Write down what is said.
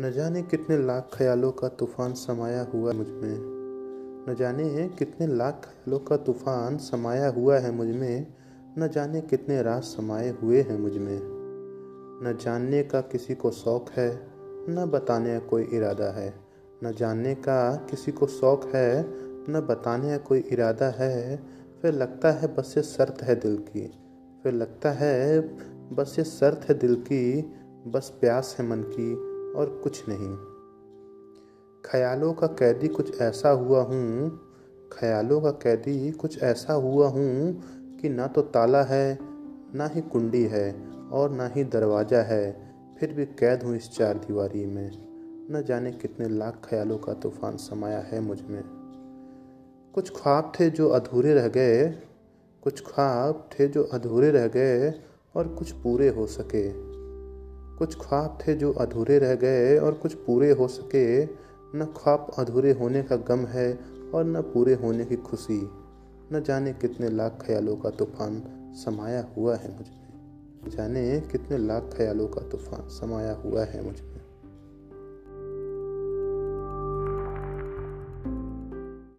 न जाने कितने लाख ख्यालों का तूफ़ान समाया हुआ है मुझमें। न जाने कितने लाख ख्यालों का तूफ़ान समाया हुआ है मुझमें। न जाने कितने राज समाये हुए हैं मुझमें। न जानने का किसी को शौक है, न बताने का कोई इरादा है। न जानने का किसी को शौक है, न बताने का कोई इरादा है। फिर लगता है बस ये शर्त है दिल की। फिर लगता है बस ये शर्त है दिल की, बस प्यास है मन की। और कुछ नहीं। ख्यालों का कैदी कुछ ऐसा हुआ हूँ, ख्यालों का कैदी कुछ ऐसा हुआ हूँ कि ना तो ताला है, ना ही कुंडी है और ना ही दरवाज़ा है, फिर भी कैद हूँ इस चार दीवारी में। न जाने कितने लाख ख्यालों का तूफ़ान समाया है मुझमें। कुछ ख्वाब थे जो अधूरे रह गए, कुछ ख्वाब थे जो अधूरे रह गए और कुछ पूरे हो सके। कुछ ख्वाब थे जो अधूरे रह गए और कुछ पूरे हो सके। न ख्वाब अधूरे होने का गम है और न पूरे होने की खुशी। न जाने कितने लाख ख्यालों का तूफ़ान समाया हुआ है मुझ। में जाने कितने लाख ख्यालों का तूफ़ान समाया हुआ है मुझ। में